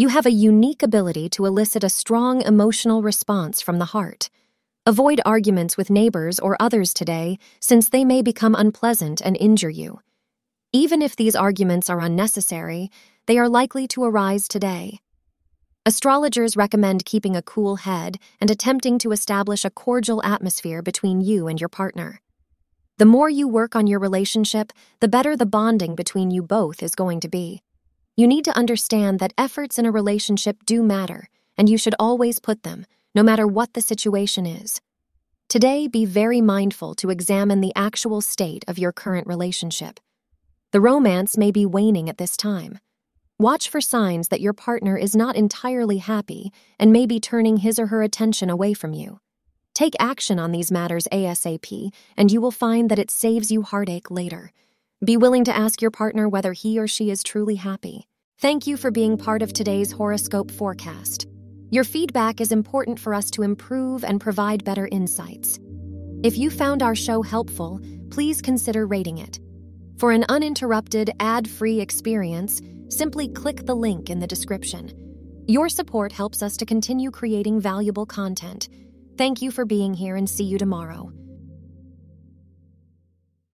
You have a unique ability to elicit a strong emotional response from the heart. Avoid arguments with neighbors or others today, since they may become unpleasant and injure you. Even if these arguments are unnecessary, they are likely to arise today. Astrologers recommend keeping a cool head and attempting to establish a cordial atmosphere between you and your partner. The more you work on your relationship, the better the bonding between you both is going to be. You need to understand that efforts in a relationship do matter, and you should always put them, no matter what the situation is. Today, be very mindful to examine the actual state of your current relationship. The romance may be waning at this time. Watch for signs that your partner is not entirely happy and may be turning his or her attention away from you. Take action on these matters ASAP, and you will find that it saves you heartache later. Be willing to ask your partner whether he or she is truly happy. Thank you for being part of today's horoscope forecast. Your feedback is important for us to improve and provide better insights. If you found our show helpful, please consider rating it. For an uninterrupted, ad free experience, simply click the link in the description. Your support helps us to continue creating valuable content. Thank you for being here and see you tomorrow.